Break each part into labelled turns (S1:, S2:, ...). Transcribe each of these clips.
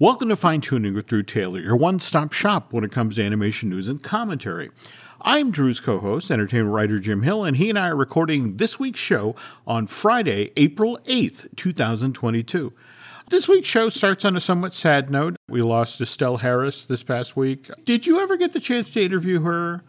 S1: Welcome to Fine Tuning with Drew Taylor, your one stop shop when it comes to animation news and commentary. I'm Drew's co host, entertainment writer Jim Hill, and he and I are recording this week's show on Friday, April 8th, 2022. This week's show starts on a somewhat sad note. We lost Estelle Harris this past week. Did you ever get the chance to interview her?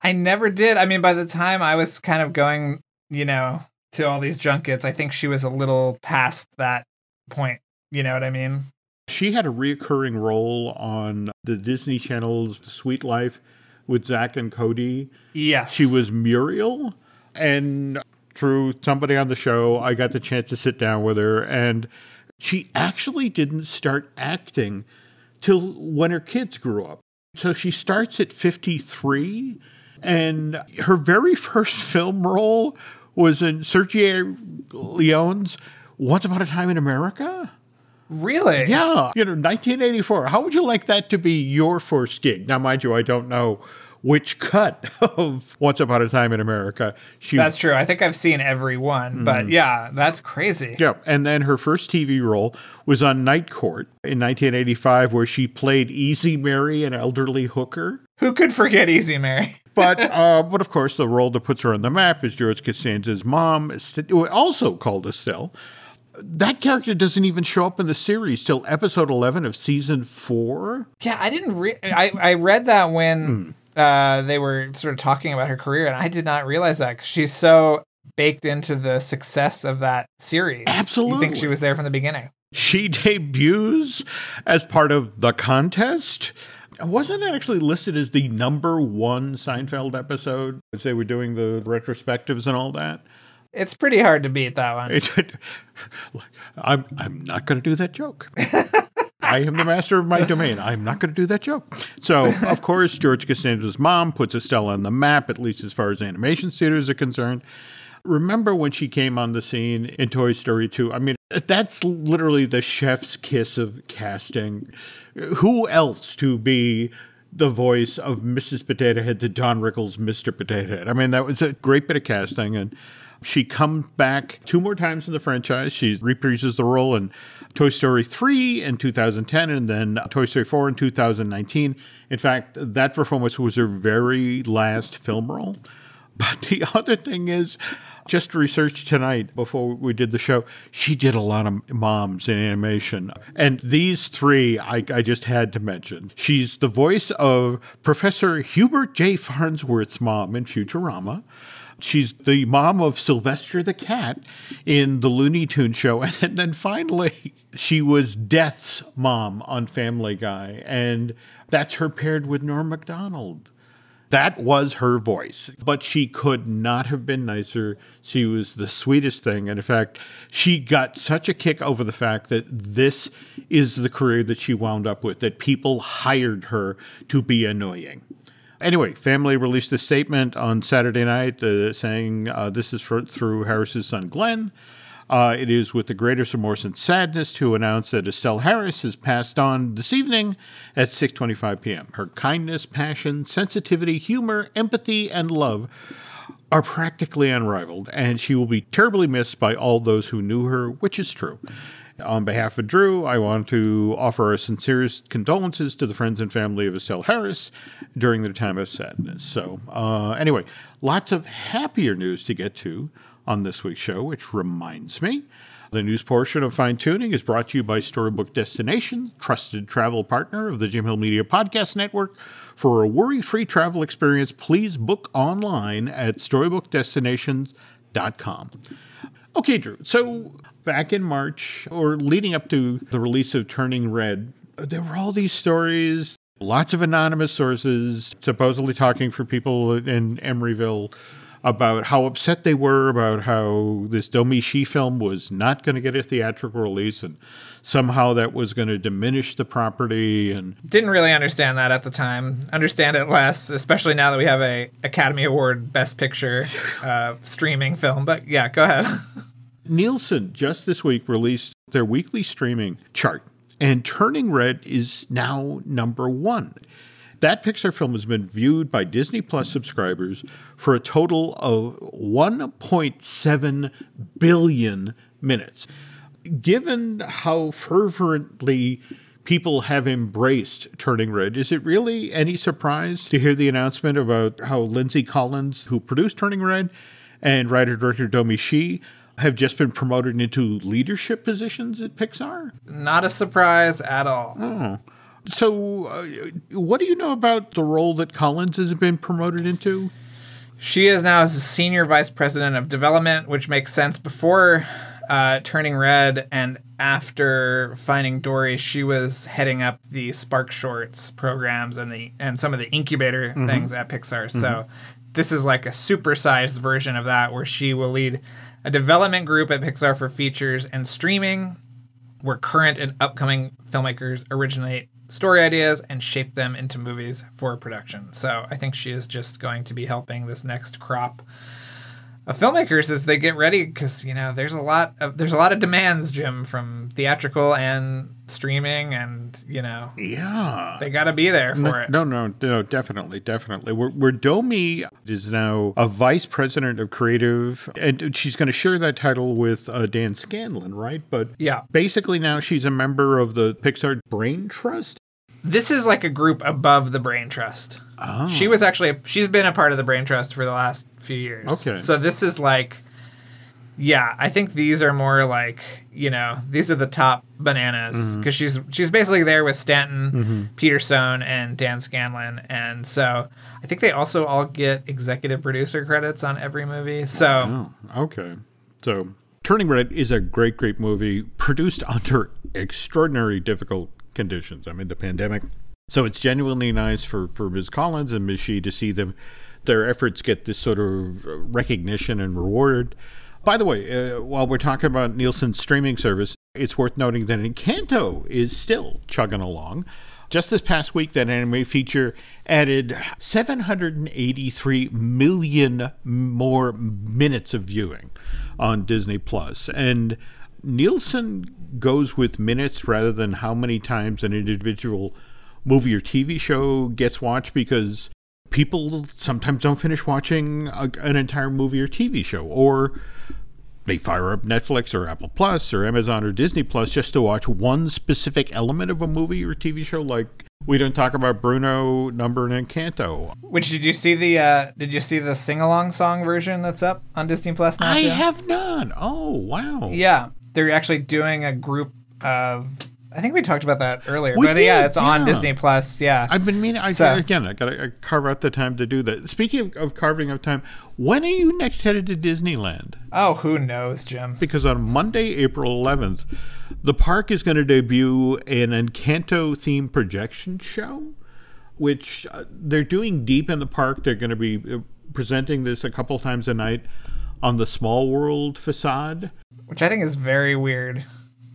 S2: I never did. I mean, by the time I was kind of going, you know, to all these junkets, I think she was a little past that point. You know what I mean?
S1: She had a reoccurring role on the Disney Channel's Suite Life with Zack and Cody.
S2: Yes.
S1: She was Muriel. And through somebody on the show, I got the chance to sit down with her. And she actually didn't start acting till when her kids grew up. So she starts at 53. And her very first film role was in Sergio Leone's Once Upon a Time in America.
S2: Really?
S1: Yeah. You know, 1984. How would you like that to be your first gig? Now, mind you, I don't know which cut of Once Upon a Time in America
S2: she That's true. I think I've seen every one, mm. but yeah, that's crazy.
S1: Yeah, and then her first TV role was on Night Court in 1985 where she played Easy Mary, an elderly hooker.
S2: Who could forget Easy Mary?
S1: but uh, but of course, the role that puts her on the map is George Costanza's mom, also called Estelle, that character doesn't even show up in the series till episode 11 of season 4
S2: yeah i didn't re- I, I read that when mm. uh, they were sort of talking about her career and i did not realize that because she's so baked into the success of that series.
S1: Absolutely
S2: you think she was there from the beginning.
S1: She debuts as part of the contest. Wasn't it actually listed as the number one Seinfeld episode? As they were doing the retrospectives and all that?
S2: It's pretty hard to beat that one.
S1: I'm I'm not going to do that joke. I am the master of my domain. I'm not going to do that joke. So, of course, George Costanza's mom puts Estelle on the map, at least as far as animation studios are concerned. Remember when she came on the scene in Toy Story 2? I mean, that's literally the chef's kiss of casting. Who else to be the voice of Mrs. Potato Head to Don Rickles' Mr. Potato Head? I mean, that was a great bit of casting. And she comes back two more times in the franchise. She reprises the role in Toy Story 3 in 2010 and then Toy Story 4 in 2019. In fact, that performance was her very last film role. But the other thing is, just researched tonight before we did the show, she did a lot of moms in animation. And these three I, I just had to mention. She's the voice of Professor Hubert J. Farnsworth's mom in Futurama. She's the mom of Sylvester the cat in the Looney Tune show. And then finally, she was Death's mom on Family Guy. And that's her paired with Norm MacDonald. That was her voice, but she could not have been nicer. She was the sweetest thing. And in fact, she got such a kick over the fact that this is the career that she wound up with, that people hired her to be annoying. Anyway, family released a statement on Saturday night uh, saying uh, this is for, through Harris's son Glenn. Uh, it is with the greatest remorse and sadness to announce that Estelle Harris has passed on this evening at 6:25 p.m. Her kindness, passion, sensitivity, humor, empathy, and love are practically unrivaled, and she will be terribly missed by all those who knew her, which is true. On behalf of Drew, I want to offer our sincerest condolences to the friends and family of Estelle Harris during their time of sadness. So, uh, anyway, lots of happier news to get to on this week's show, which reminds me. The news portion of Fine Tuning is brought to you by Storybook Destinations, trusted travel partner of the Jim Hill Media Podcast Network. For a worry free travel experience, please book online at storybookdestinations.com. Okay, Drew. So back in March, or leading up to the release of Turning Red, there were all these stories, lots of anonymous sources supposedly talking for people in Emeryville about how upset they were about how this Domee Shi film was not going to get a theatrical release and somehow that was going to diminish the property and
S2: Didn't really understand that at the time. Understand it less, especially now that we have a Academy Award Best Picture uh, streaming film. But yeah, go ahead.
S1: Nielsen just this week released their weekly streaming chart, and Turning Red is now number one. That Pixar film has been viewed by Disney Plus subscribers for a total of 1.7 billion minutes. Given how fervently people have embraced Turning Red, is it really any surprise to hear the announcement about how Lindsay Collins, who produced Turning Red, and writer director Domee Shi have just been promoted into leadership positions at Pixar?
S2: Not a surprise at all. Oh.
S1: So, uh, what do you know about the role that Collins has been promoted into?
S2: She is now as a senior vice president of development, which makes sense. Before uh, turning red and after finding Dory, she was heading up the Spark Shorts programs and the and some of the incubator things at Pixar. So this is like a supersized version of that, where she will lead a development group at Pixar for features and streaming, where current and upcoming filmmakers originate story ideas and shape them into movies for production. So I think she is just going to be helping this next crop of filmmakers as they get ready because you know there's a lot of there's a lot of demands jim from theatrical and streaming and you know
S1: Yeah.
S2: they got to be there for it
S1: No, no, no, definitely, definitely. Where, where Domee is now a vice president of creative, and she's going to share that title with uh, Dan Scanlon, right? But
S2: Yeah.
S1: basically now she's a member of the Pixar Brain Trust.
S2: This is like a group above the brain trust
S1: Oh.
S2: she was actually she's been a part of the brain trust for the last few years
S1: Okay.
S2: so this is like yeah i think these are more like you know these are the top bananas mm-hmm. because she's she's basically there with stanton mm-hmm. peter Sohn, and dan scanlon and so i think they also all get executive producer credits on every movie so
S1: Oh, okay. So, Turning Red is a great, great movie produced under extraordinary difficult conditions. I mean, the pandemic. So it's genuinely nice for, for Ms. Collins and Ms. Shi to see them, their efforts get this sort of recognition and rewarded. By the way, uh, while we're talking about Nielsen's streaming service, it's worth noting that Encanto is still chugging along. Just this past week, that anime feature added 783 million more minutes of viewing on Disney Plus, and Nielsen goes with minutes rather than how many times an individual movie or TV show gets watched because people sometimes don't finish watching a, an entire movie or TV show, or they fire up Netflix or Apple Plus or Amazon or Disney Plus just to watch one specific element of a movie or TV show. Like we don't talk about Bruno, Number, and Encanto.
S2: which did you see the uh did you see the sing-along song version that's up on disney plus now
S1: I have none. Oh wow!
S2: Yeah, they're actually doing a group of. I think we talked about that earlier,
S1: We
S2: but yeah,
S1: did,
S2: it's on. Disney Plus. Yeah,
S1: I've been meaning. I
S2: So-
S1: got again. I got to carve out the time to do that. Speaking of, of carving out time, when are you next headed to Disneyland?
S2: oh, who knows, Jim?
S1: because on Monday, April 11th, the park is going to debut an Encanto themed projection show, which uh, they're doing deep in the park. They're going to be uh, presenting this a couple times a night on the Small World facade.
S2: Which I think is very weird,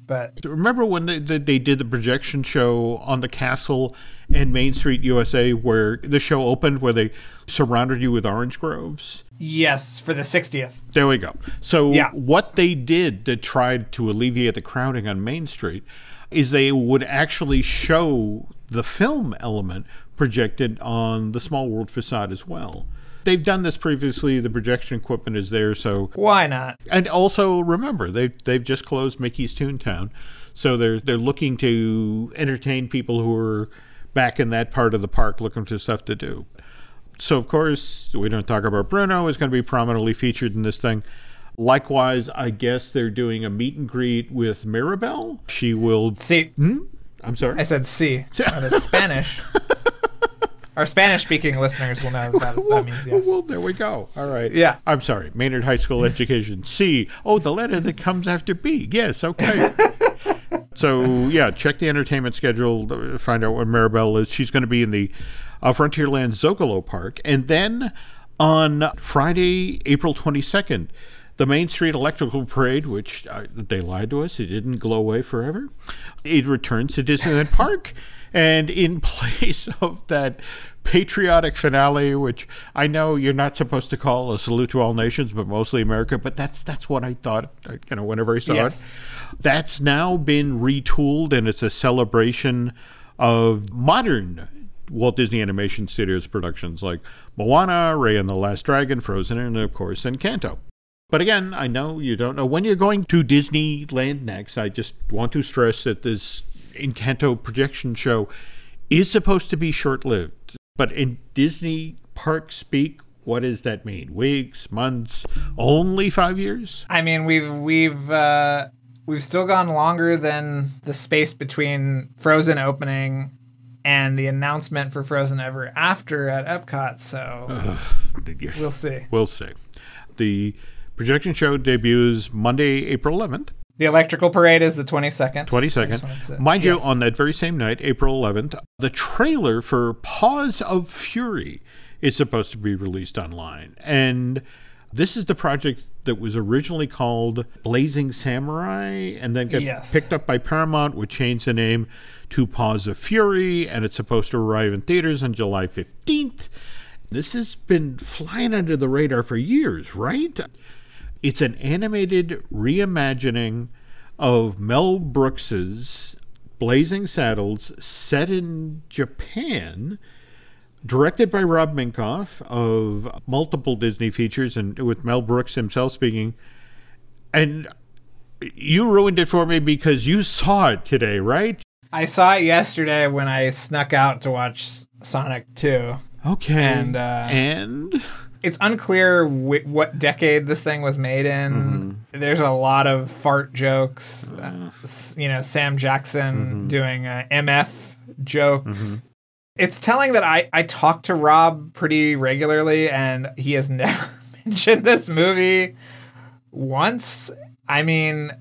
S2: but
S1: Remember when they, they they did the projection show on the castle and Main Street, USA, where the show opened, where they surrounded you with orange groves?
S2: yes, for the 60th.
S1: There we go. So
S2: Yeah.
S1: what they did to try to alleviate the crowding on Main Street is they would actually show the film element projected on the Small World facade as well. They've done this previously. The projection equipment is there, so
S2: Why not?
S1: and also remember they they've just closed Mickey's Toontown, so they're they're looking to entertain people who are back in that part of the park looking for stuff to do. So of course we don't talk about Bruno is going to be prominently featured in this thing. Likewise, I guess they're doing a meet and greet with Mirabel. She will.
S2: See, hmm?
S1: I'm sorry.
S2: I said "see" That is Spanish. Our Spanish-speaking listeners will know that, that, means yes.
S1: Well, there we go. All right.
S2: Yeah.
S1: I'm sorry. Maynard High School Education. C. Oh, the letter that comes after B. Yes. Okay. so yeah, check the entertainment schedule. Find out where Mirabel is. She's going to be in the uh, Frontierland Zocalo Park, and then On Friday, April 22nd, the Main Street Electrical Parade, which uh, they lied to us, it didn't glow away forever. It returns to Disneyland Park. And in place of that patriotic finale, which I know you're not supposed to call a salute to all nations, but mostly America, but that's that's what I thought, you know, whenever I saw
S2: Yes.
S1: it. That's now been retooled and it's a celebration of modern Walt Disney Animation Studios productions like Moana, Raya and the Last Dragon, Frozen, and of course Encanto. But again, I know you don't know when you're going to Disneyland next. I just want to stress that this Encanto projection show is supposed to be short lived. But in Disney park speak, what does that mean? Weeks, months, only five years?
S2: I mean, we've we've uh, we've still gone longer than the space between Frozen opening and the announcement for Frozen Ever After at Epcot. So we'll see.
S1: We'll see. The projection show debuts Monday, April 11th,
S2: The Electrical Parade is the twenty second.
S1: 22nd. Mind you, on that very same night, April 11th, the trailer for Paws of Fury is supposed to be released online. And this is the project that was originally called Blazing Samurai and then got
S2: Yes.
S1: picked up by Paramount, which changed the name to Paws of Fury, and it's supposed to arrive in theaters on July 15th. This has been flying under the radar for years, right? It's an animated reimagining of Mel Brooks's Blazing Saddles set in Japan, directed by Rob Minkoff of multiple Disney features and with Mel Brooks himself speaking. And you ruined it for me because you saw it today, right?
S2: I saw it yesterday when I snuck out to watch Sonic Two.
S1: Okay.
S2: And, uh,
S1: and
S2: It's unclear wh- what decade this thing was made in. Mm-hmm. There's a lot of fart jokes. Uh, you know, Sam Jackson mm-hmm. doing a MF joke. Mm-hmm. It's telling that I, I talk to Rob pretty regularly, and he has never mentioned this movie once. I mean,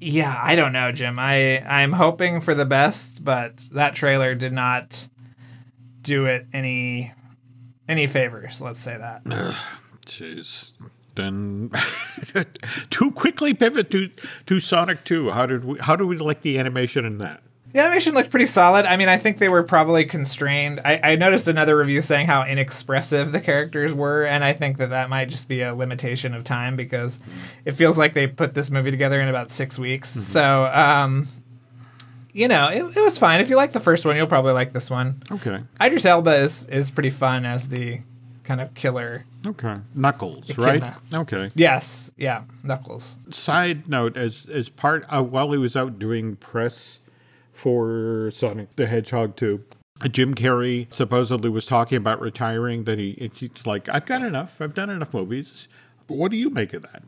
S2: yeah, I don't know, Jim. I I'm hoping for the best, but that trailer did not do it any any favors. Let's say that.
S1: Jeez. Then too quickly pivot to to Sonic 2. How did we how do we like the animation in that?
S2: The animation looked pretty solid. I mean, I think they were probably constrained. I, I noticed another review saying how inexpressive the characters were, and I think that that might just be a limitation of time because it feels like they put this movie together in about six weeks. So, um, you know, it, it was fine. If you like the first one, you'll probably like this one.
S1: Okay.
S2: Idris Elba is is pretty fun as the kind of killer.
S1: Okay. Knuckles, right? Okay.
S2: Yes, yeah, Knuckles.
S1: Side note as as part uh, while he was out doing press for Sonic the Hedgehog 2, Jim Carrey supposedly was talking about retiring that he it's, it's like I've got enough. I've done enough movies. What do you make of that?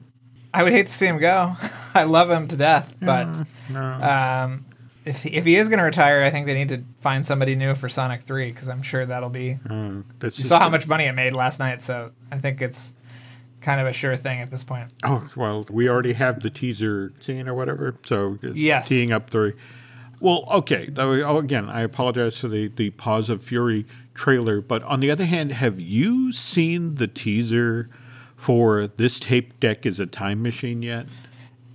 S2: I would hate to see him go. I love him to death, but um, if he, if he is going to retire, I think they need to find somebody new for Sonic Three because I'm sure that'll be.
S1: Hmm, that's
S2: You saw how much money it made last night, so I think it's kind of a sure thing at this point.
S1: Oh well, we already have the teaser scene or whatever, so it's
S2: Yes.
S1: teeing up three. Well, okay. oh, Again, I apologize for the the Paws of Fury trailer, but on the other hand, have you seen the teaser for this tape deck is a time machine yet?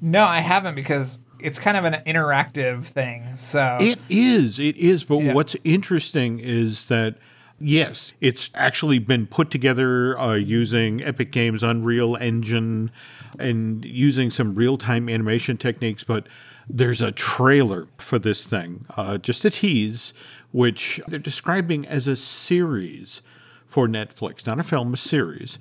S2: No, I haven't because it's kind of an interactive thing. So
S1: It is. It is. But
S2: Yeah.
S1: what's interesting is that, yes, it's actually been put together uh, using Epic Games' Unreal Engine and using some real time animation techniques. But there's a trailer for this thing, uh, just a tease, which they're describing as a series for Netflix, not a film, a series.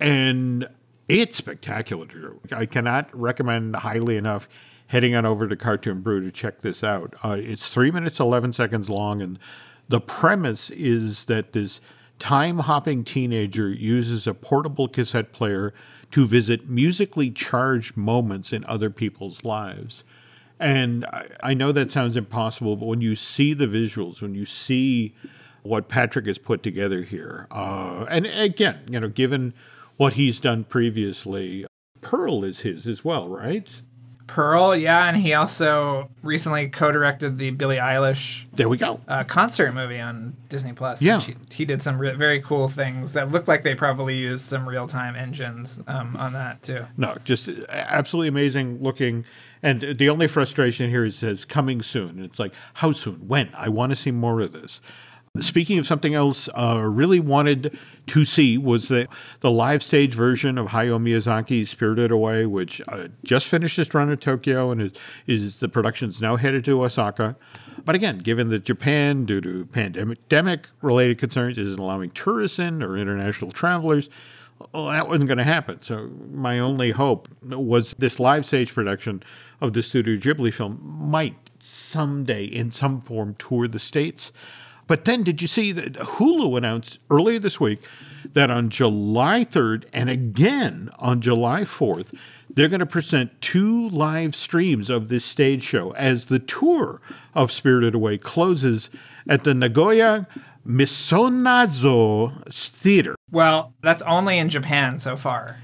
S1: And it's spectacular, Drew. I cannot recommend highly enough heading on over to Cartoon Brew to check this out. Uh, it's three minutes, 11 seconds long, and the premise is that this time hopping teenager uses a portable cassette player to visit musically charged moments in other people's lives. And I, I know that sounds impossible, but when you see the visuals, when you see what Patrick has put together here, uh, and again, you know, given what he's done previously, Pearl is his as well, right?
S2: Pearl, yeah, and he also recently co-directed the Billie Eilish
S1: There we go.
S2: uh, concert movie on Disney Plus.
S1: Yeah.
S2: he, he did some re- very cool things that look like they probably used some real-time engines um, on that too.
S1: No, just absolutely amazing looking. And the only frustration here is says coming soon. And it's like, how soon? When? I want to see more of this. Speaking of something else, uh, really wanted to see was the the live stage version of Hayao Miyazaki's Spirited Away, which uh, just finished its run in Tokyo and is, is the production's now headed to Osaka. But again, given that Japan, due to pandemic related concerns, isn't allowing tourists in or international travelers, well, that wasn't going to happen. So my only hope was this live stage production of the Studio Ghibli film might someday, in some form, tour the states. But then, did you see that Hulu announced earlier this week that on July 3rd and again on July 4th, they're going to present two live streams of this stage show as the tour of Spirited Away closes at the Nagoya Misonoza Theater.
S2: Well, that's only in Japan so far,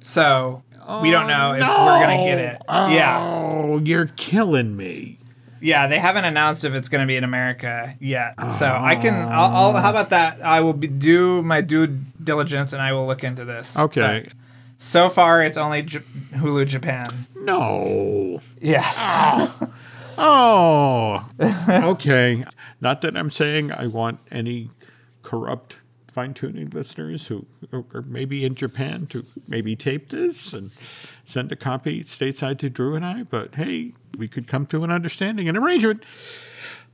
S2: so we don't know if we're gonna get it. Oh, yeah,
S1: Oh, you're killing me.
S2: Yeah, they haven't announced if it's gonna be in America yet. So I can. I'll, I'll. How about that? I will be, do my due diligence and I will look into this.
S1: Okay.
S2: But so far, it's only J- Hulu Japan.
S1: No.
S2: Yes. Ah.
S1: Oh. okay. Not that I'm saying I want any corrupt fine tuning listeners who are maybe in Japan to maybe tape this and send a copy stateside to Drew and I, but hey, we could come to an understanding and arrangement.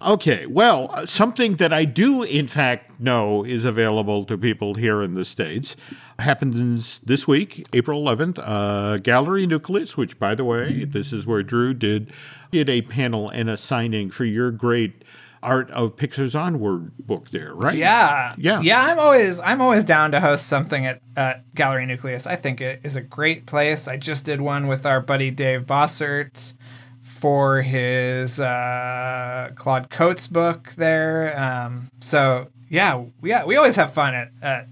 S1: Okay, well, uh, something that I do, in fact, know is available to people here in the States happens this week, April 11th. Uh, Gallery Nucleus, which, by the way, this is where Drew did, did a panel and a signing for your great Art of Pixar's Onward book there, right?
S2: Yeah.
S1: Yeah.
S2: Yeah, I'm always I'm always down to host something at, at Gallery Nucleus. I think it is a great place. I just did one with our buddy Dave Bossert for his uh, Claude Coats book there. Um, so yeah, yeah, we always have fun at, at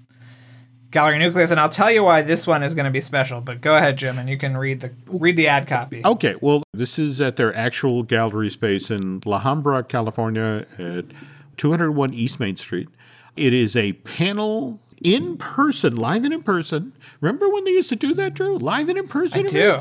S2: Gallery Nucleus, and I'll tell you why this one is going to be special. But go ahead, Jim, and you can read the read the ad copy.
S1: Okay, well, this is at their actual gallery space in La Habra, California, at 201 East Main Street. It is a panel in person, live and in person. Remember when they used to do that, Drew? Live and in person.
S2: I do.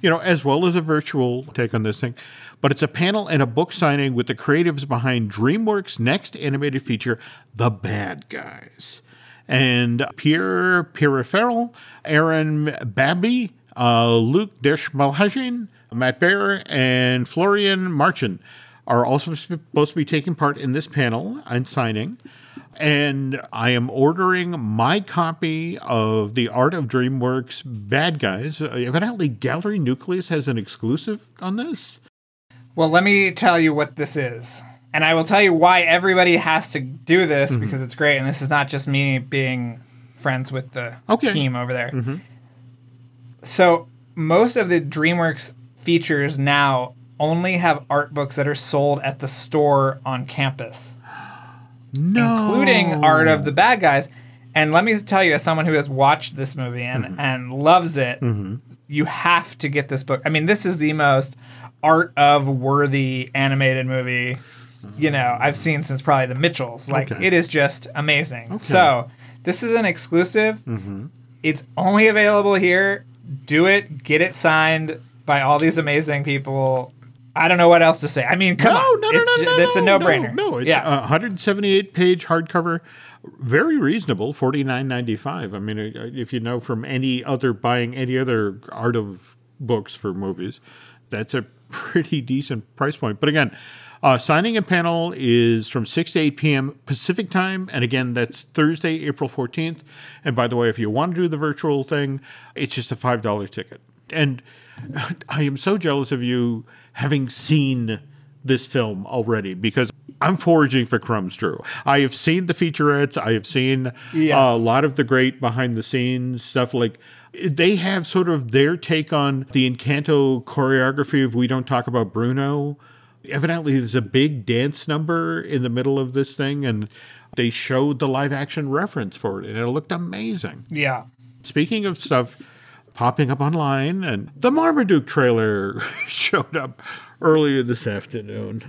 S1: You know, as well as a virtual take on this thing. But it's a panel and a book signing with the creatives behind DreamWorks' next animated feature, The Bad Guys. And Pierre Perifel, Aaron Blabey, uh, Luke Deshmalhajin, Matt Baer, and Florian Marchin are also supposed to be taking part in this panel and signing. And I am ordering my copy of The Art of DreamWorks Bad Guys. Evidently, Gallery Nucleus has an exclusive on this.
S2: Well, let me tell you what this is. And I will tell you why everybody has to do this
S1: Mm-hmm.
S2: because it's great. And this is not just me being friends with the
S1: Okay.
S2: team over there. So, most of the DreamWorks features now only have art books that are sold at the store on campus,
S1: No.
S2: including Art of the Bad Guys. And let me tell you, as someone who has watched this movie and,
S1: Mm-hmm.
S2: and loves it, you have to get this book. I mean, this is the most art of worthy animated movie you know I've seen since probably the Mitchells. Like
S1: Okay.
S2: it is just amazing. So this is an exclusive.
S1: Mm-hmm.
S2: It's only available here. Do it. Get it signed by all these amazing people. I don't know what else to say. I mean, come
S1: No,
S2: on.
S1: no, no,
S2: it's
S1: no, no,
S2: It's a
S1: no,
S2: no-brainer.
S1: No, no it's
S2: yeah.
S1: a 178 page hardcover, very reasonable, 49.95. I mean, uh, if you know from any other buying any other art of books for movies, that's a pretty decent price point. But again, uh, signing a panel is from 6 to 8 p.m. Pacific time. And again, that's Thursday, April 14th. And by the way, if you want to do the virtual thing, it's just a $5 ticket. And I am so jealous of you having seen this film already because I'm foraging for crumbs, Drew. I have seen the featurettes. I have seen
S2: Yes.
S1: a lot of the great behind the scenes stuff. Like they have sort of their take on the Encanto choreography of We Don't Talk About Bruno. Evidently, there's a big dance number in the middle of this thing, and they showed the live action reference for it, and it looked amazing.
S2: yeah.
S1: Speaking of stuff popping up online, and the Marmaduke trailer showed up earlier this afternoon.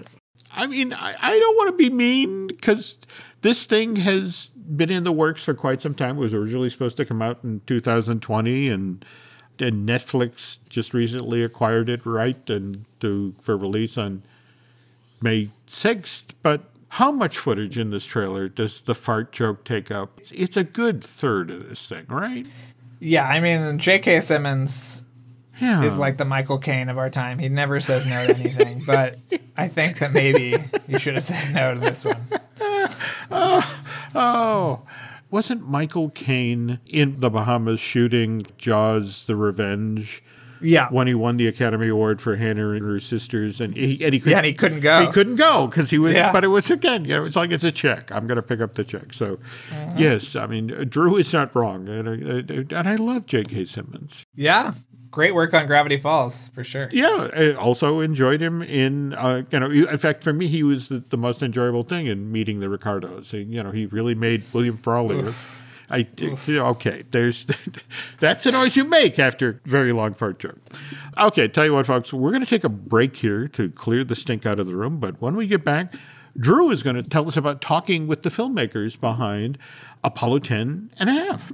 S1: I mean, I, I don't want to be mean because this thing has been in the works for quite some time. It was originally supposed to come out in 2020, and and Netflix just recently acquired it right and to for release on May 6th. But how much footage in this trailer does the fart joke take up? It's, it's a good third of this thing, right?
S2: Yeah, I mean, J.K. Simmons
S1: Yeah.
S2: is like the Michael Caine of our time. He never says no to anything, but I think that maybe you should have said no to this one.
S1: Oh, Oh, wasn't Michael Caine in the Bahamas shooting Jaws: The Revenge
S2: Yeah.
S1: when he won the Academy Award for Hannah and her sisters, and he and he, could,
S2: Yeah, and he couldn't go.
S1: He couldn't go because he was.
S2: Yeah.
S1: But it was again, you know, it's like it's a check. I'm going to pick up the check. So,
S2: Uh-huh.
S1: yes, I mean, Drew is not wrong, and, and I love J.K. Simmons.
S2: Yeah. Great work on Gravity Falls, for sure.
S1: Yeah, I also enjoyed him in, uh, you know, in fact, for me, he was the, the most enjoyable thing in Being the Ricardos. He, you know, he really made William Frawley. I okay. There's that's the noise you make after very long fart joke. Okay, tell you what, folks, we're going to take a break here to clear the stink out of the room. But when we get back, Drew is going to tell us about talking with the filmmakers behind Apollo 10 and a half.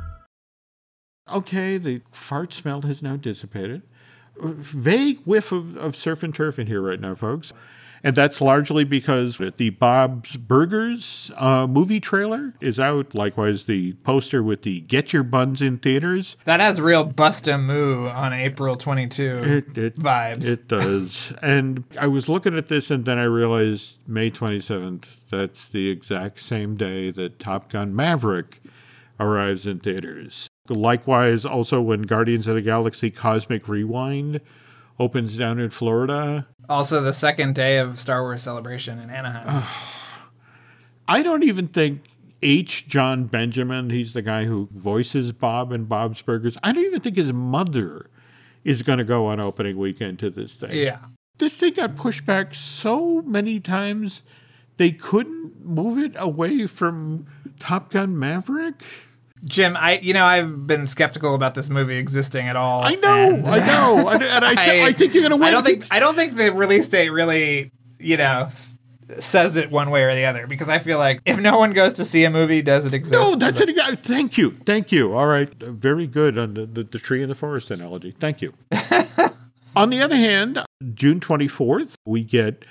S1: Okay, the fart smell has now dissipated. Vague whiff of, of surf and turf in here right now, folks. And that's largely because the Bob's Burgers uh, movie trailer is out. Likewise, the poster with the Get Your Buns in Theaters.
S2: That has real bust a moo on April 22
S1: It, it,
S2: vibes.
S1: It does. and I was looking at this and then I realized May 27th, that's the exact same day that Top Gun Maverick arrives in theaters. Likewise, also when Guardians of the Galaxy Cosmic Rewind opens down in Florida.
S2: also, the second day of Star Wars Celebration in Anaheim.
S1: I don't even think H. John Benjamin, he's the guy who voices Bob in Bob's Burgers, I don't even think his mother is going to go on opening weekend to this thing.
S2: yeah.
S1: this thing got pushed back so many times they couldn't move it away from Top Gun Maverick.
S2: Jim, I you know I've been skeptical about this movie existing at all.
S1: I know, I know, and, and I, I, think you're gonna win.
S2: I don't think I don't think the release date really, you know, s- says it one way or the other because I feel like if no one goes to see a movie, does it exist?
S1: No, that's it. Thank you, thank you. All right, very good on the, the, the tree and the forest analogy. Thank you. on the other hand, June 24th, we get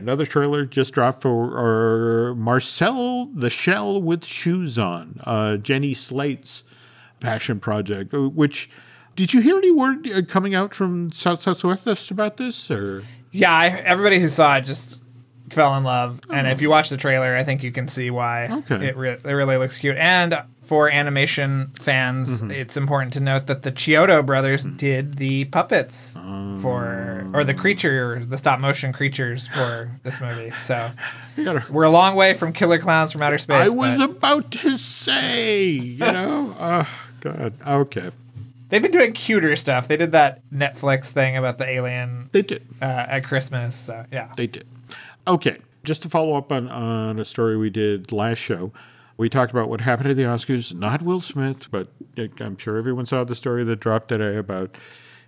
S1: another trailer just dropped for uh, Marcel the Shell with Shoes On, uh, Jenny Slate's passion project. uh, Which did you hear any word uh, coming out from South Southwest about this? Or
S2: Yeah, I, everybody who saw it just fell in love, and if you watch the trailer, I think you can see why
S1: Okay.
S2: it, re- it really looks cute. And for animation fans,
S1: Mm-hmm.
S2: it's important to note that the Chiodo brothers did the puppets for, or the creature, the stop motion creatures for this movie. So
S1: gotta
S2: we're a long way from Killer Clowns from Outer Space.
S1: I was
S2: but
S1: about to say, you know, oh God, okay,
S2: they've been doing cuter stuff. They did that Netflix thing about the alien
S1: they did.
S2: uh, at Christmas. So yeah.
S1: They did. Okay, just to follow up on, on a story we did last show, we talked about what happened at the Oscars. Not Will Smith, but I'm sure everyone saw the story that dropped today about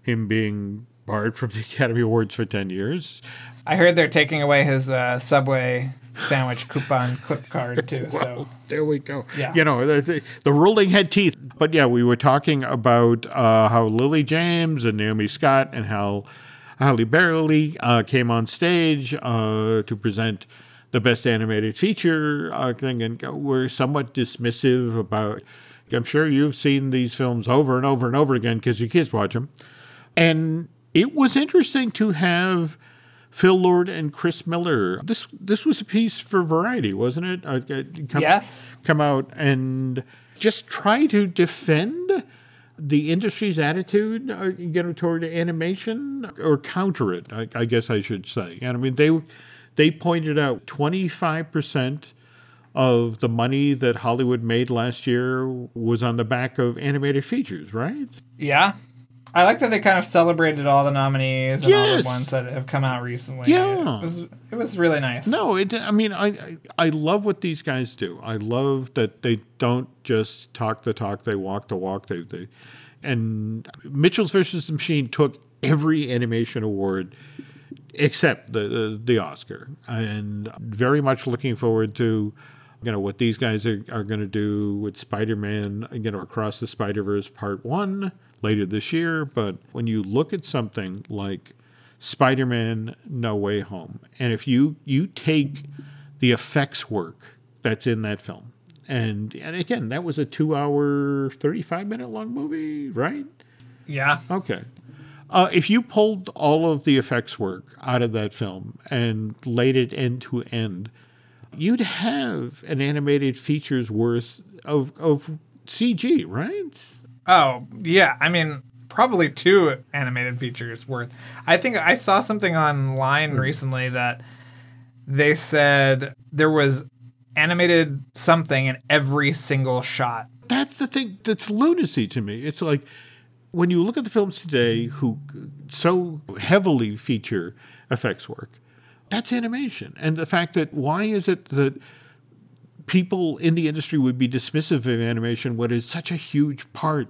S1: him being barred from the Academy Awards for 10 years.
S2: I heard they're taking away his uh, Subway sandwich coupon clip card too. So
S1: There we go.
S2: Yeah.
S1: You know, the, the, the ruling had teeth. But yeah, we were talking about uh, how Lily James and Naomi Scott and how Halle Berry uh, came on stage uh, to present the best animated feature uh, thing and we're somewhat dismissive about. I'm sure you've seen these films over and over and over again because your kids watch them. And it was interesting to have Phil Lord and Chris Miller. This this was a piece for Variety, wasn't it? Uh, uh, come,
S2: Yes.
S1: Come out and just try to defend the industry's attitude, uh, you know, toward animation or counter it. I, I guess I should say. And I mean, they they pointed out twenty five percent of the money that Hollywood made last year was on the back of animated features, right?
S2: yeah, I like that they kind of celebrated all the nominees and all the ones that have come out recently.
S1: Yeah.
S2: it was it was really nice.
S1: No, it. I mean, I, I I love what these guys do. I love that they don't just talk the talk; they walk the walk. They, they and Mitchell's versus the Machine took every animation award except the, the the Oscar, and very much looking forward to. You know what these guys are, are going to do with Spider-Man, you know, across the Spider-Verse Part One later this year. But when you look at something like Spider-Man No Way Home. And if you you take the effects work that's in that film. And and again, that was a 2-hour 35-minute long movie, right?
S2: Yeah,
S1: Okay. Uh, if you pulled all of the effects work out of that film and laid it end to end, you'd have an animated features worth of of CG, right?
S2: Oh, yeah. I mean, probably two animated features worth. I think I saw something online recently that they said there was animated something in every single shot.
S1: that's the thing that's lunacy to me. It's like when you look at the films today who so heavily feature effects work, that's animation. And the fact that why is it that people in the industry would be dismissive of animation when it's such a huge part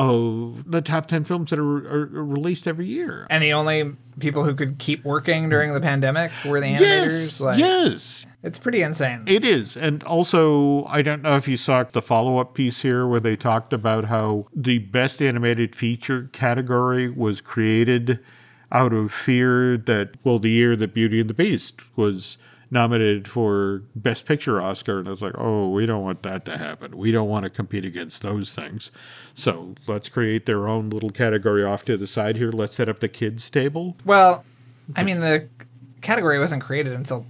S1: of the top 10 films that are, are released every year?
S2: And the only people who could keep working during the pandemic were the animators.
S1: Yes, yes.
S2: It's pretty insane.
S1: It is. And also, I don't know if you saw the follow up piece here where they talked about how the best animated feature category was created out of fear that, well, the year that Beauty and the Beast was nominated for Best Picture Oscar. And I was like, oh, we don't want that to happen. We don't want to compete against those things. So let's create their own little category off to the side here. Let's set up the kids' table.
S2: well, I mean, the category wasn't created until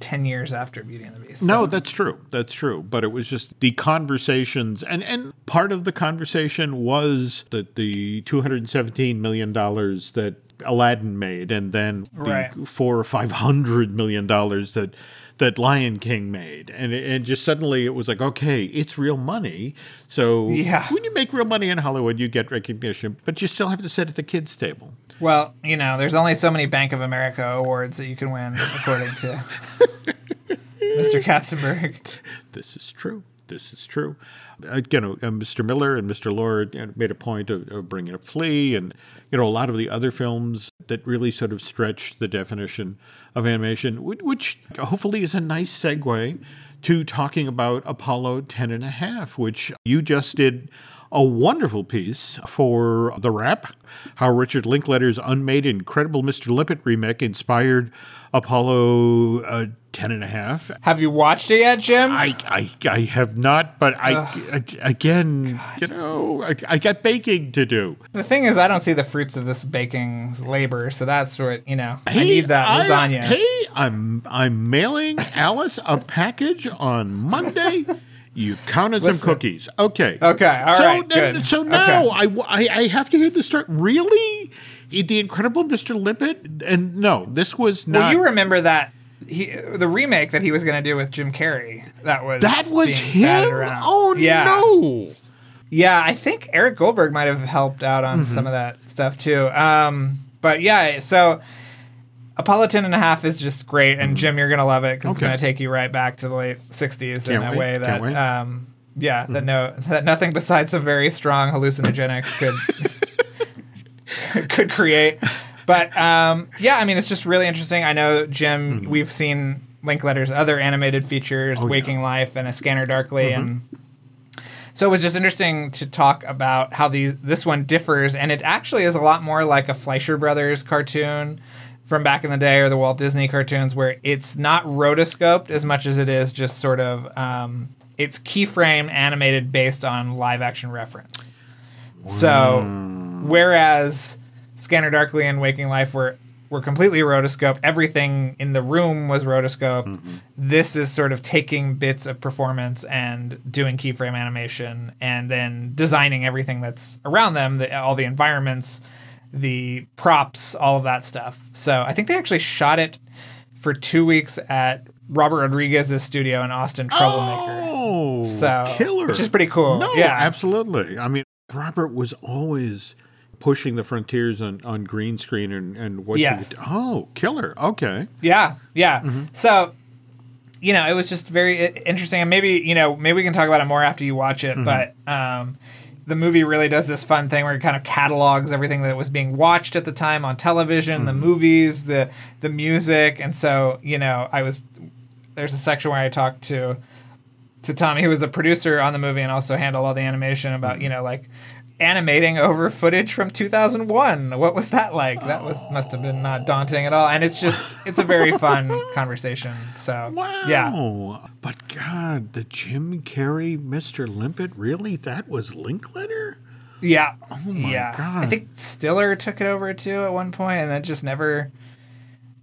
S2: 10 years after Beauty and the Beast.
S1: No, that's true. That's true. But it was just the conversations, and and part of the conversation was that the two hundred seventeen million dollars that Aladdin made, and then
S2: Right.
S1: the four or five hundred million dollars that that Lion King made, and and just suddenly it was like, okay, it's real money. So
S2: Yeah.
S1: when you make real money in Hollywood, you get recognition, but you still have to sit at the kids' table.
S2: Well, you know, there's only so many Bank of America awards that you can win, according to Mr. Katzenberg.
S1: This is true. This is true. You know, Mr. Miller and Mr. Lord you know, made a point of, of bringing up Flee and, you know, a lot of the other films that really sort of stretch the definition of animation, which hopefully is a nice segue to talking about Apollo 10 and a half, which you just did a wonderful piece for The Wrap, how Richard Linklater's unmade Incredible Mr. Limpet remake inspired Apollo uh, 10 and a half.
S2: Have you watched it yet, Jim?
S1: I, I, I have not, but I, I- again, you know, I, I got baking to do.
S2: the thing is, I don't see the fruits of this baking labor, so that's what you know. I need that
S1: I-
S2: lasagna.
S1: hey, I'm I'm mailing Alice a package on Monday. You counted some cookies. Okay.
S2: Okay, all
S1: so,
S2: right,
S1: then-. So now
S2: Okay.
S1: I, I, I have to hear the start. Really? The Incredible Mr. Limpet? And no, this was not.
S2: well, you remember that he, the remake that he was going to do with Jim Carrey. That was
S1: that was him? Oh,
S2: yeah.
S1: no.
S2: Yeah, I think Eric Goldberg might have helped out on
S1: Mm-hmm.
S2: some of that stuff too. Um, but yeah, so Apollo 10 and a half is just great. And Jim, you're going to love it because it's
S1: Mm-hmm. Okay.
S2: to take you right back to the late 60s
S1: Can't
S2: in that
S1: wait,
S2: way
S1: can't
S2: that,
S1: wait.
S2: um, yeah, that no, that nothing besides some very strong hallucinogenics could could create. But um, yeah, I mean, it's just really interesting. I know Jim.
S1: Mm-hmm.
S2: We've seen Linklater's other animated features,
S1: Oh,
S2: Waking Life and A Scanner Darkly,
S1: Mm-hmm.
S2: and so it was just interesting to talk about how these this one differs, and it actually is a lot more like a Fleischer Brothers cartoon from back in the day or the Walt Disney cartoons, where it's not rotoscoped as much as it is just sort of um, it's keyframe animated based on live action reference. So, whereas Scanner Darkly and Waking Life were were completely rotoscope, everything in the room was rotoscope. This is sort of taking bits of performance and doing keyframe animation, and then designing everything that's around them, the, all the environments, the props, all of that stuff. So, I think they actually shot it for two weeks at Robert Rodriguez's studio in Austin, Troublemaker.
S1: Oh,
S2: So,
S1: killer.
S2: which is pretty cool.
S1: No,
S2: Yeah.
S1: absolutely. I mean, Robert was always pushing the frontiers on, on green screen and, and what
S2: Yes.
S1: you could, oh, killer. Okay.
S2: Yeah, yeah.
S1: Mm-hmm.
S2: So, you know, it was just very interesting, and maybe you know, maybe we can talk about it more after you watch
S1: Mm-hmm.
S2: it. But um, the movie really does this fun thing where it kind of catalogs everything that was being watched at the time on television, the
S1: Mm-hmm.
S2: movies, the the music, and so you know, I was there's a section where I talked to to Tommy, who was a producer on the movie and also handled all the animation
S1: Mm-hmm.
S2: about you know like animating over footage from 2001 what was that like that was must have been not daunting at all and it's just it's a very fun conversation so
S1: Wow.
S2: yeah
S1: But God, the Jim Carrey, Mr. Limpet, really? That was Linklater?
S2: yeah
S1: Oh my
S2: yeah i think stiller took it over too at one point and then just never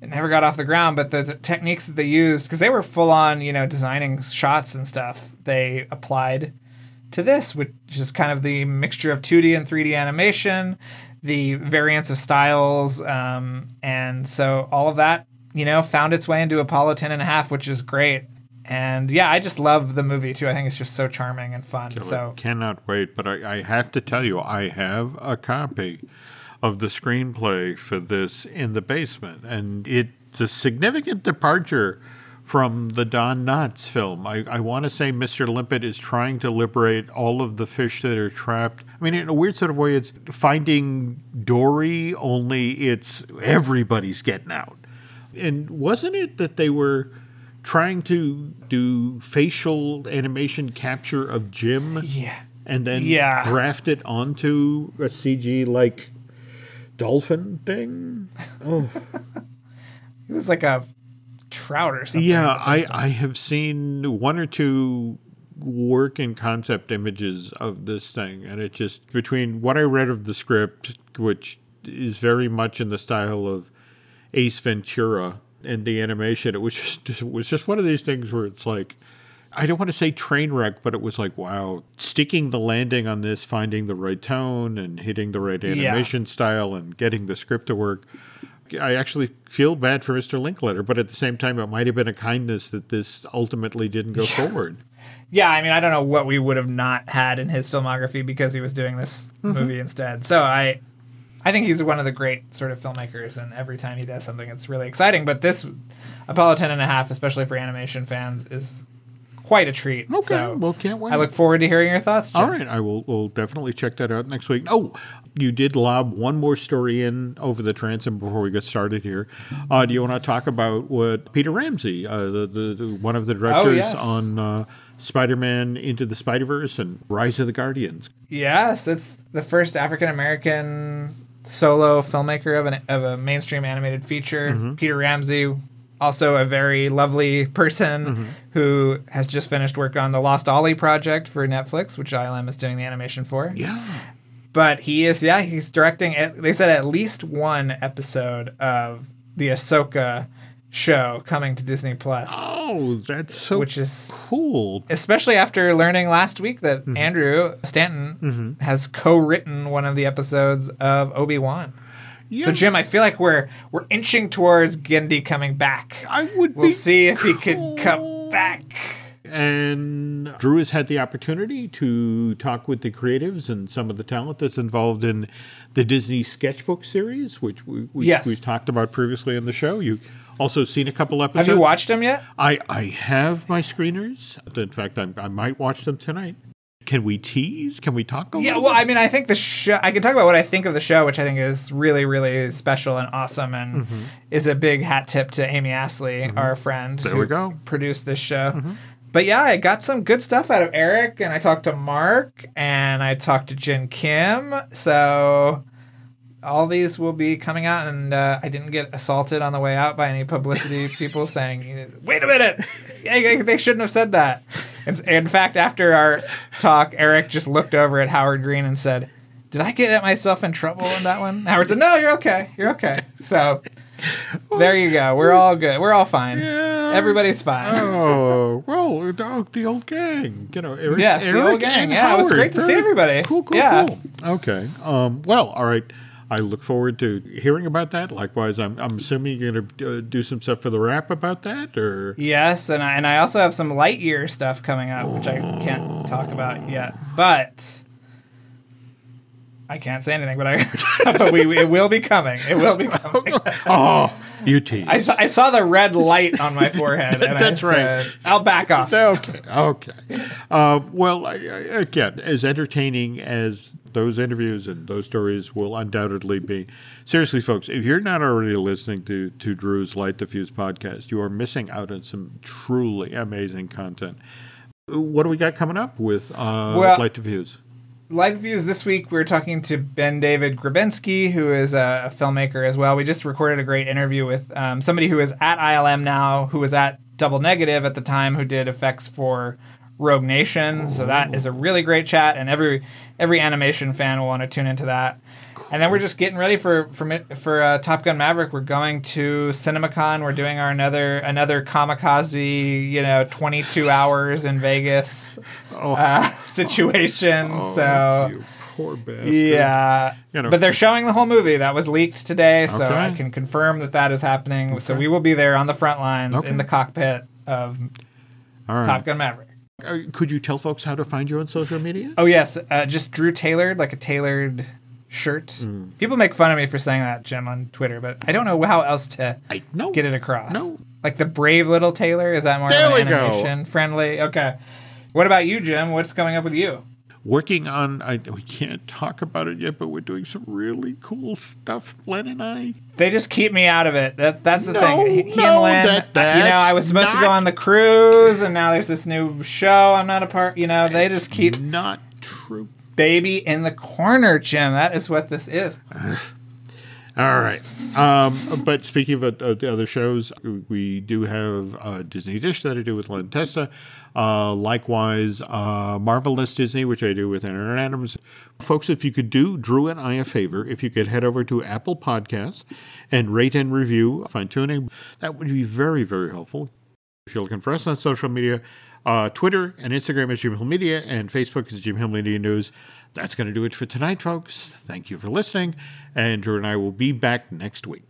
S2: it never got off the ground but the techniques that they used because they were full on you know designing shots and stuff they applied to this which is kind of the mixture of 2d and 3d animation the variance of styles um, and so all of that you know found its way into apollo 10 and a half which is great and yeah i just love the movie too i think it's just so charming and fun so
S1: Cannot wait. But I, I have to tell you, I have a copy of the screenplay for this in the basement. And it's a significant departure from the Don Knotts film. I, I want to say Mr. Limpet is trying to liberate all of the fish that are trapped. I mean, in a weird sort of way, it's finding Dory, only it's everybody's getting out. And wasn't it that they were trying to do facial animation capture of Jim?
S2: yeah
S1: And then
S2: Yeah.
S1: graft it onto a CG like dolphin thing? Oh.
S2: it was like a trout or something
S1: Yeah, I. I have seen one or two work and concept images of this thing, and it just between what I read of the script, which is very much in the style of Ace Ventura, and the animation, it was just it was just one of these things where it's like. I don't want to say train wreck, but it was like, wow, sticking the landing on this, finding the right tone and hitting the right
S2: Yeah.
S1: animation style and getting the script to work. I actually feel bad for Mr. Linklater, but at the same time, it might have been a kindness that this ultimately didn't go forward.
S2: yeah i mean i don't know what we would have not had in his filmography because he was doing this
S1: Mm-hmm.
S2: movie instead so i i think he's one of the great sort of filmmakers and every time he does something it's really exciting but this apollo 10 and a half especially for animation fans is quite a treat
S1: Okay,
S2: so
S1: well, can't wait.
S2: i look forward to hearing your thoughts Jim.
S1: All right, I will will definitely check that out next week. Oh, you did lob one more story in over the transom before we get started here. Uh, do you want to talk about what Peter Ramsey, uh, the, the, the one of the directors
S2: Oh, yes.
S1: on uh, Spider-Man Into the Spider-Verse and Rise of the Guardians?
S2: Yes, it's the first African American solo filmmaker of an of a mainstream animated feature.
S1: Mm-hmm.
S2: Peter Ramsey, also a very lovely person
S1: Mm-hmm.
S2: who has just finished work on the Lost Ollie project for Netflix, which ILM is doing the animation for.
S1: Yeah.
S2: But he is, yeah, he's directing. At, they said at least one episode of the Ahsoka show coming to Disney Plus,
S1: Oh, that's so
S2: which is
S1: cool.
S2: especially after learning last week that
S1: Mm-hmm.
S2: Andrew Stanton has co-written one of the episodes of Obi Wan.
S1: Yeah,
S2: So Jim, I feel like we're we're inching towards Genndy coming back.
S1: I would
S2: We'll see if he can come back.
S1: And Drew has had the opportunity to talk with the creatives and some of the talent that's involved in the Disney sketchbook series, which we, we,
S2: Yes.
S1: we talked about previously on the show. You also seen a couple episodes.
S2: Have you watched them yet?
S1: I, I have my screeners. In fact, I, I might watch them tonight. Can we tease? Can we talk a
S2: Yeah, well,
S1: bit?
S2: I mean, I think the show. I can talk about what I think of the show, which I think is really, really special and awesome, and
S1: Mm-hmm.
S2: is a big hat tip to Amy Astley, our friend.
S1: There
S2: who
S1: we go.
S2: Produced this show. But yeah, I got some good stuff out of Eric, and I talked to Mark, and I talked to Jin Kim. So all these will be coming out, and uh, I didn't get assaulted on the way out by any publicity people saying, "Wait a minute, they shouldn't have said that." In, in fact, after our talk, Eric just looked over at Howard Green and said, "Did I get myself in trouble in that one?" Howard said, "No, you're okay. You're okay." So there you go. We're all good. We're all fine. Everybody's fine.
S1: Oh well, the, the old gang, you know. Eric,
S2: Yes, the old gang. Yeah, it was great to see everybody.
S1: Cool, cool,
S2: Yeah.
S1: cool. Okay. Um. Well, all right. I look forward to hearing about that. Likewise, I'm, I'm assuming you're going to uh, do some stuff for the Wrap about that, or
S2: Yes, and I, and I also have some Lightyear stuff coming up, which I can't talk about yet. But I can't say anything. But I, but we it will be coming. It will be coming.
S1: oh, you tease.
S2: I saw, I saw the red light on my forehead. And
S1: That's
S2: I
S1: right.
S2: I'll back off.
S1: okay, okay. Uh, well, I, I, again, as entertaining as those interviews and those stories will undoubtedly be. Seriously, folks, if you're not already listening to to Drew's Light the Fuse podcast, you are missing out on some truly amazing content. What do we got coming up with uh,
S2: Well-
S1: Light the Fuse?
S2: Live Views this week, we're talking to Ben David Grabinski, who is a, a filmmaker as well. We just recorded a great interview with um, somebody who is at ILM now, who was at Double Negative at the time, who did effects for Rogue Nation. So that is a really great chat, and every every animation fan will want to tune into that. And then we're just getting ready for for for uh, Top Gun Maverick. We're going to CinemaCon. We're doing our another another kamikaze, you know, twenty two hours in Vegas uh, situation. so
S1: you poor bastard.
S2: yeah,
S1: You know.
S2: but they're showing the whole movie that was leaked today, so
S1: Okay.
S2: I can confirm that that is happening. So we will be there on the front lines
S1: Okay.
S2: in the cockpit of
S1: right.
S2: Top Gun Maverick.
S1: Could you tell folks how to find you on social media?
S2: Oh yes, uh, just Drew tailored like a tailored shirt.
S1: Mm.
S2: People make fun of me for saying that, Jim, on Twitter, but I don't know how else to
S1: I no.
S2: get it across.
S1: No.
S2: Like the brave little tailor is that more
S1: There
S2: of
S1: we
S2: an
S1: go.
S2: animation friendly? Okay. What about you, Jim? What's coming up with you?
S1: Working on I, we can't talk about it yet but we're doing some really cool stuff len and i
S2: They just keep me out of it. That that's the
S1: No,
S2: thing. He,
S1: no,
S2: and Lynn,
S1: that-
S2: you know, I was supposed to go on the cruise, and now there's this new show. I'm not a part. You know, they just keep
S1: not true
S2: baby in the corner, Jim. That is what this is.
S1: all right. Um, but speaking of, uh, of the other shows we do have uh, disney dish that i do with len testa. Uh, likewise uh, marvelous disney which i do with aaron adams. Folks if you could do drew and i a favor if you could head over to apple podcasts and rate and review fine tuning that would be very very helpful. If you're looking for us on social media, uh, Twitter and Instagram is Jim Hill Media, and Facebook is Jim Hill Media News. That's going to do it for tonight, folks. Thank you for listening, and Drew and I will be back next week.